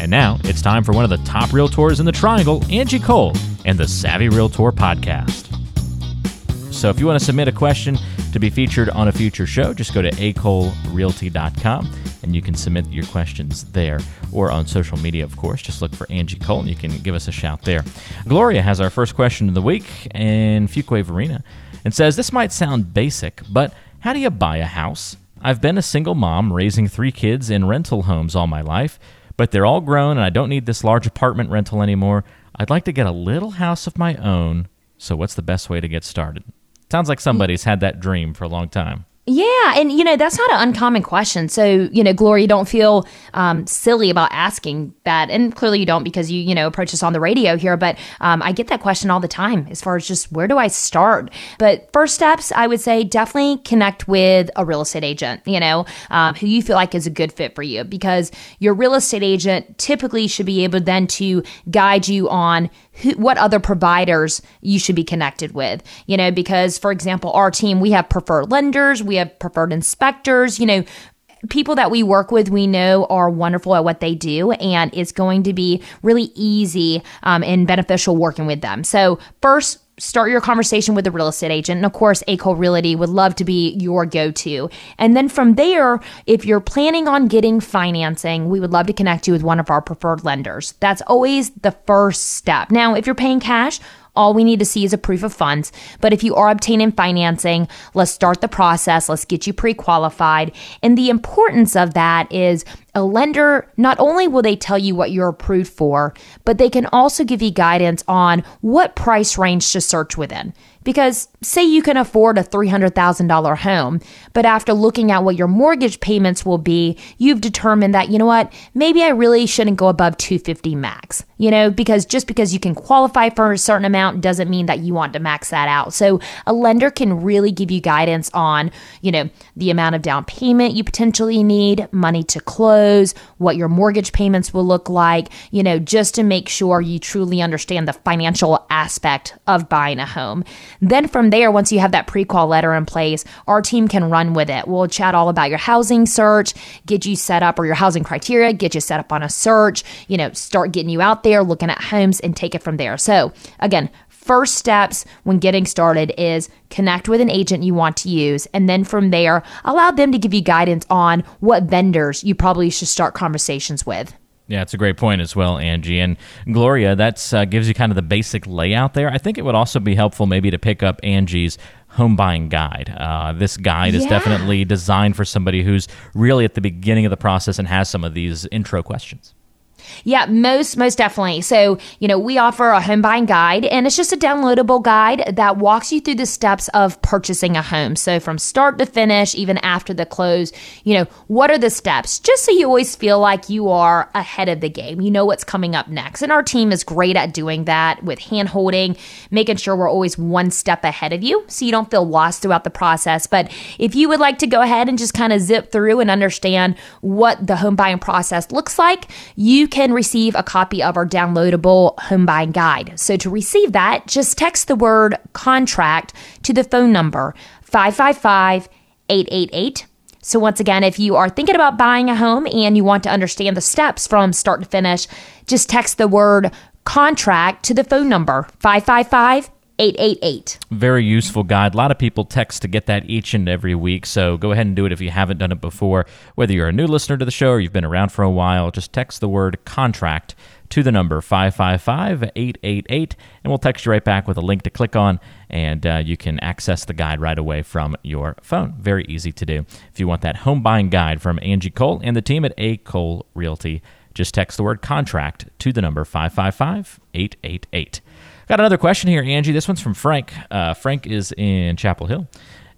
And now it's time for one of the top realtors in the triangle, Angie Cole, and the Savvy Realtor podcast. So if you want to submit a question to be featured on a future show, just go to acolerealty.com and you can submit your questions there or on social media, of course. Just look for Angie Cole and you can give us a shout there. Gloria has our first question of the week in Fuquay Varina and says, This might sound basic, but how do you buy a house? I've been a single mom raising three kids in rental homes all my life but they're all grown and I don't need this large apartment rental anymore. I'd like to get a little house of my own. So, what's the best way to get started? Sounds like somebody's had that dream for a long time. Yeah, and you know that's not an uncommon question. So you know, Gloria, don't feel um, silly about asking that, and clearly you don't because you you know approach us on the radio here. But um, I get that question all the time as far as just where do I start. But first steps, I would say definitely connect with a real estate agent. You know, um, who you feel like is a good fit for you because your real estate agent typically should be able then to guide you on what other providers you should be connected with. You know, because for example, our team, we have preferred lenders, we have preferred inspectors, you know, people that we work with we know are wonderful at what they do and it's going to be really easy um, and beneficial working with them so first start your conversation with a real estate agent. And of course, A. Cole Realty would love to be your go to. And then from there, if you're planning on getting financing, we would love to connect you with one of our preferred lenders. That's always the first step. Now, if you're paying cash, all we need to see is a proof of funds. But if you are obtaining financing, let's start the process. Let's get you pre qualified. And the importance of that is a lender, not only will they tell you what you're approved for, but they can also give you guidance on what price range to search within. Because say you can afford a $300,000 home, but after looking at what your mortgage payments will be, you've determined that, you know what, maybe I really shouldn't go above 250 max. You know, because just because you can qualify for a certain amount doesn't mean that you want to max that out. So a lender can really give you guidance on, you know, the amount of down payment you potentially need, money to close, what your mortgage payments will look like, you know, just to make sure you truly understand the financial aspect of buying a home. Then from there, once you have that pre-qual letter in place, our team can run with it. We'll chat all about your housing search, get you set up or your housing criteria, get you set up on a search, you know, start getting you out there looking at homes and take it from there. So again, first steps when getting started is connect with an agent you want to use and then from there allow them to give you guidance on what vendors you probably should start conversations with yeah, it's a great point as well, Angie. And Gloria, that uh, gives you kind of the basic layout there. I think it would also be helpful maybe to pick up Angie's home buying guide. Uh, this guide yeah. is definitely designed for somebody who's really at the beginning of the process and has some of these intro questions. Yeah, most most definitely. So, you know, we offer a home buying guide and it's just a downloadable guide that walks you through the steps of purchasing a home. So, from start to finish, even after the close, you know, what are the steps? Just so you always feel like you are ahead of the game. You know what's coming up next. And our team is great at doing that with hand holding, making sure we're always one step ahead of you so you don't feel lost throughout the process. But if you would like to go ahead and just kind of zip through and understand what the home buying process looks like, you can receive a copy of our downloadable home buying guide. So to receive that, just text the word contract to the phone number 555 888. So, once again, if you are thinking about buying a home and you want to understand the steps from start to finish, just text the word contract to the phone number 555 888. Very useful guide. A lot of people text to get that each and every week. So go ahead and do it if you haven't done it before. Whether you're a new listener to the show or you've been around for a while, just text the word contract to the number 555 888, and we'll text you right back with a link to click on, and uh, you can access the guide right away from your phone. Very easy to do. If you want that home buying guide from Angie Cole and the team at A. Cole Realty, just text the word contract to the number 555 888. Got another question here, Angie. This one's from Frank. Uh, Frank is in Chapel Hill,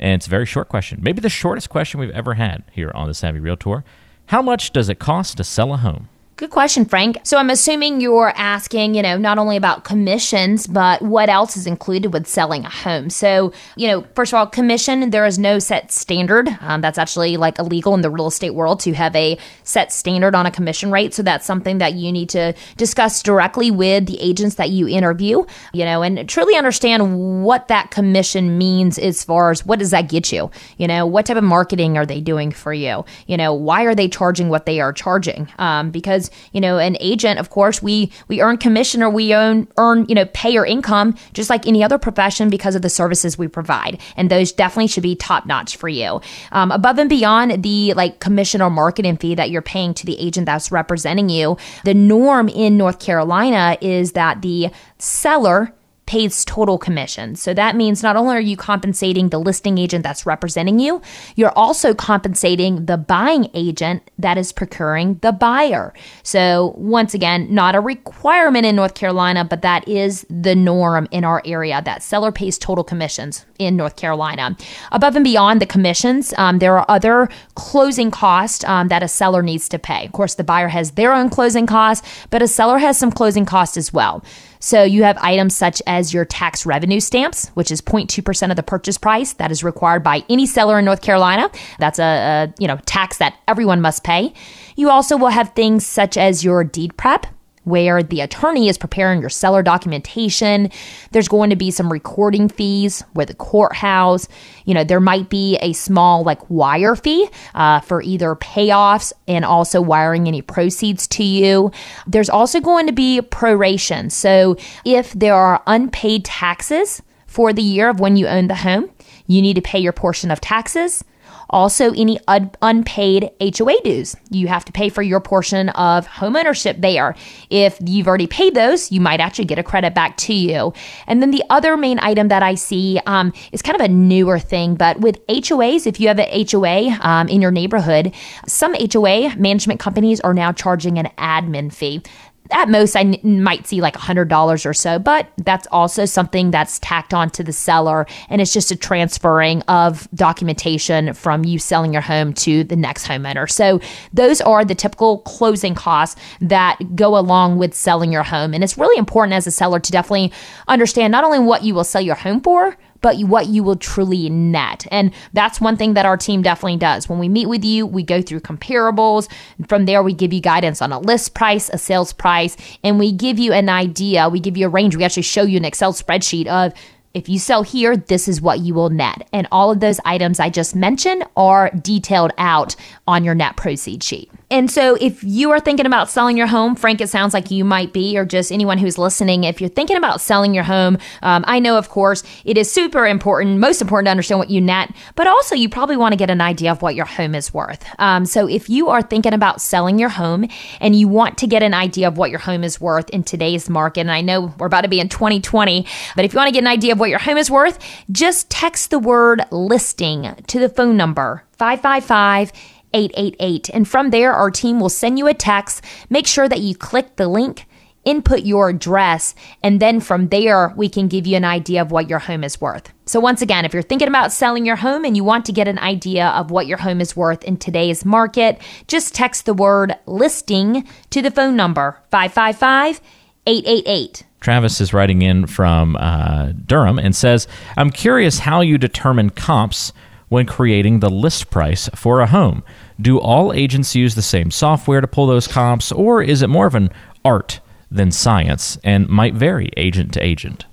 and it's a very short question. Maybe the shortest question we've ever had here on the Savvy Realtor. How much does it cost to sell a home? Good question, Frank. So I'm assuming you're asking, you know, not only about commissions, but what else is included with selling a home. So, you know, first of all, commission, there is no set standard. Um, that's actually like illegal in the real estate world to have a set standard on a commission rate. So that's something that you need to discuss directly with the agents that you interview, you know, and truly understand what that commission means as far as what does that get you? You know, what type of marketing are they doing for you? You know, why are they charging what they are charging? Um, because you know, an agent, of course, we we earn commission or we earn earn you know pay or income just like any other profession because of the services we provide, and those definitely should be top notch for you. Um, above and beyond the like commission or marketing fee that you're paying to the agent that's representing you, the norm in North Carolina is that the seller pays total commission. So that means not only are you compensating the listing agent that's representing you, you're also compensating the buying agent that is procuring the buyer. So once again, not a requirement in North Carolina, but that is the norm in our area that seller pays total commissions in North Carolina. Above and beyond the commissions, um, there are other closing costs um, that a seller needs to pay. Of course, the buyer has their own closing costs, but a seller has some closing costs as well. So you have items such as your tax revenue stamps, which is 0.2% of the purchase price that is required by any seller in North Carolina. That's a, a you know tax that everyone must pay. You also will have things such as your deed prep, where the attorney is preparing your seller documentation. There's going to be some recording fees with the courthouse. You know, there might be a small like wire fee uh, for either payoffs and also wiring any proceeds to you. There's also going to be proration. So if there are unpaid taxes for the year of when you own the home, you need to pay your portion of taxes. Also, any un- unpaid HOA dues. You have to pay for your portion of homeownership there. If you've already paid those, you might actually get a credit back to you. And then the other main item that I see um, is kind of a newer thing, but with HOAs, if you have an HOA um, in your neighborhood, some HOA management companies are now charging an admin fee at most I n- might see like $100 or so, but that's also something that's tacked on to the seller. And it's just a transferring of documentation from you selling your home to the next homeowner. So those are the typical closing costs that go along with selling your home. And it's really important as a seller to definitely understand not only what you will sell your home for, but what you will truly net. And that's one thing that our team definitely does. When we meet with you, we go through comparables. From there, we give you guidance on a list price, a sales price, and we give you an idea. We give you a range. We actually show you an Excel spreadsheet of if you sell here, this is what you will net. And all of those items I just mentioned are detailed out on your net proceed sheet. And so, if you are thinking about selling your home, Frank, it sounds like you might be, or just anyone who's listening, if you're thinking about selling your home, um, I know, of course, it is super important, most important to understand what you net, but also you probably want to get an idea of what your home is worth. Um, so, if you are thinking about selling your home and you want to get an idea of what your home is worth in today's market, and I know we're about to be in 2020, but if you want to get an idea of what your home is worth, just text the word listing to the phone number 555 888. And from there, our team will send you a text. Make sure that you click the link, input your address, and then from there, we can give you an idea of what your home is worth. So, once again, if you're thinking about selling your home and you want to get an idea of what your home is worth in today's market, just text the word listing to the phone number 555 888. Travis is writing in from uh, Durham and says, I'm curious how you determine comps when creating the list price for a home. Do all agents use the same software to pull those comps, or is it more of an art than science and might vary agent to agent?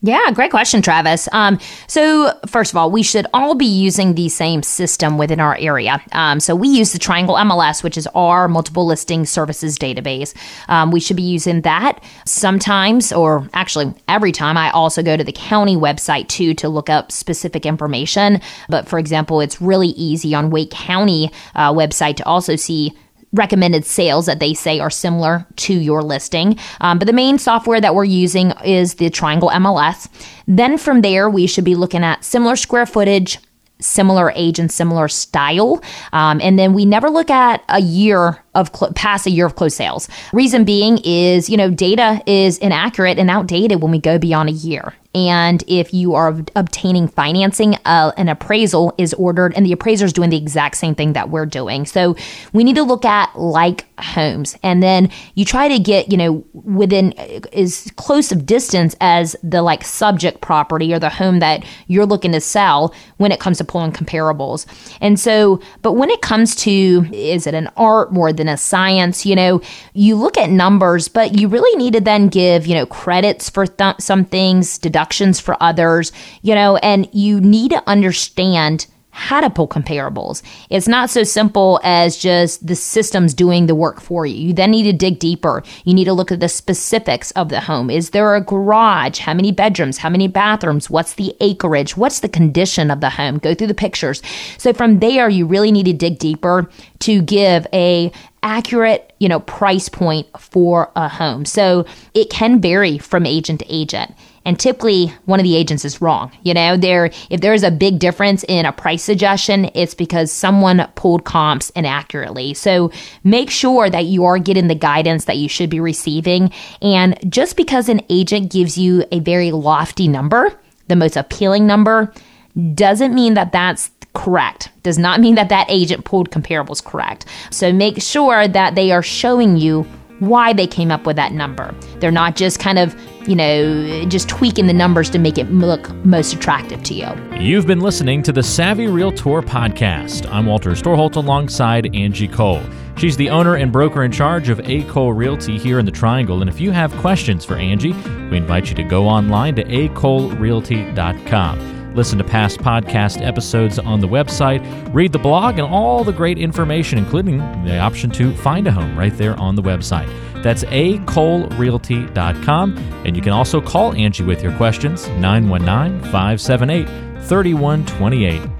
Yeah, great question, Travis. Um, so, first of all, we should all be using the same system within our area. Um, so, we use the Triangle MLS, which is our multiple listing services database. Um, we should be using that sometimes, or actually every time. I also go to the county website too to look up specific information. But for example, it's really easy on Wake County uh, website to also see recommended sales that they say are similar to your listing. Um, but the main software that we're using is the Triangle MLS. Then from there, we should be looking at similar square footage, similar age, and similar style. Um, and then we never look at a year of cl- past a year of closed sales. Reason being is, you know, data is inaccurate and outdated when we go beyond a year. And if you are obtaining financing, uh, an appraisal is ordered, and the appraiser is doing the exact same thing that we're doing. So we need to look at like homes, and then you try to get, you know, within uh, as close of distance as the like subject property or the home that you're looking to sell when it comes to pulling comparables. And so, but when it comes to is it an art more than a science? You know, you look at numbers, but you really need to then give, you know, credits for th- some things, deductions for others, you know, and you need to understand how to pull comparables. It's not so simple as just the systems doing the work for you. You then need to dig deeper. You need to look at the specifics of the home. Is there a garage? How many bedrooms? How many bathrooms? What's the acreage? What's the condition of the home? Go through the pictures. So from there, you really need to dig deeper to give a accurate, you know, price point for a home. So it can vary from agent to agent and typically one of the agents is wrong you know there if there's a big difference in a price suggestion it's because someone pulled comps inaccurately so make sure that you are getting the guidance that you should be receiving and just because an agent gives you a very lofty number the most appealing number doesn't mean that that's correct. Does not mean that that agent pulled comparables correct. So make sure that they are showing you why they came up with that number. They're not just kind of, you know, just tweaking the numbers to make it look most attractive to you. You've been listening to the Savvy Realtor podcast. I'm Walter Storholt alongside Angie Cole. She's the owner and broker in charge of A. Cole Realty here in the Triangle. And if you have questions for Angie, we invite you to go online to acolerealty.com. Listen to past podcast episodes on the website, read the blog, and all the great information, including the option to find a home right there on the website. That's acolerealty.com. And you can also call Angie with your questions, 919 578 3128.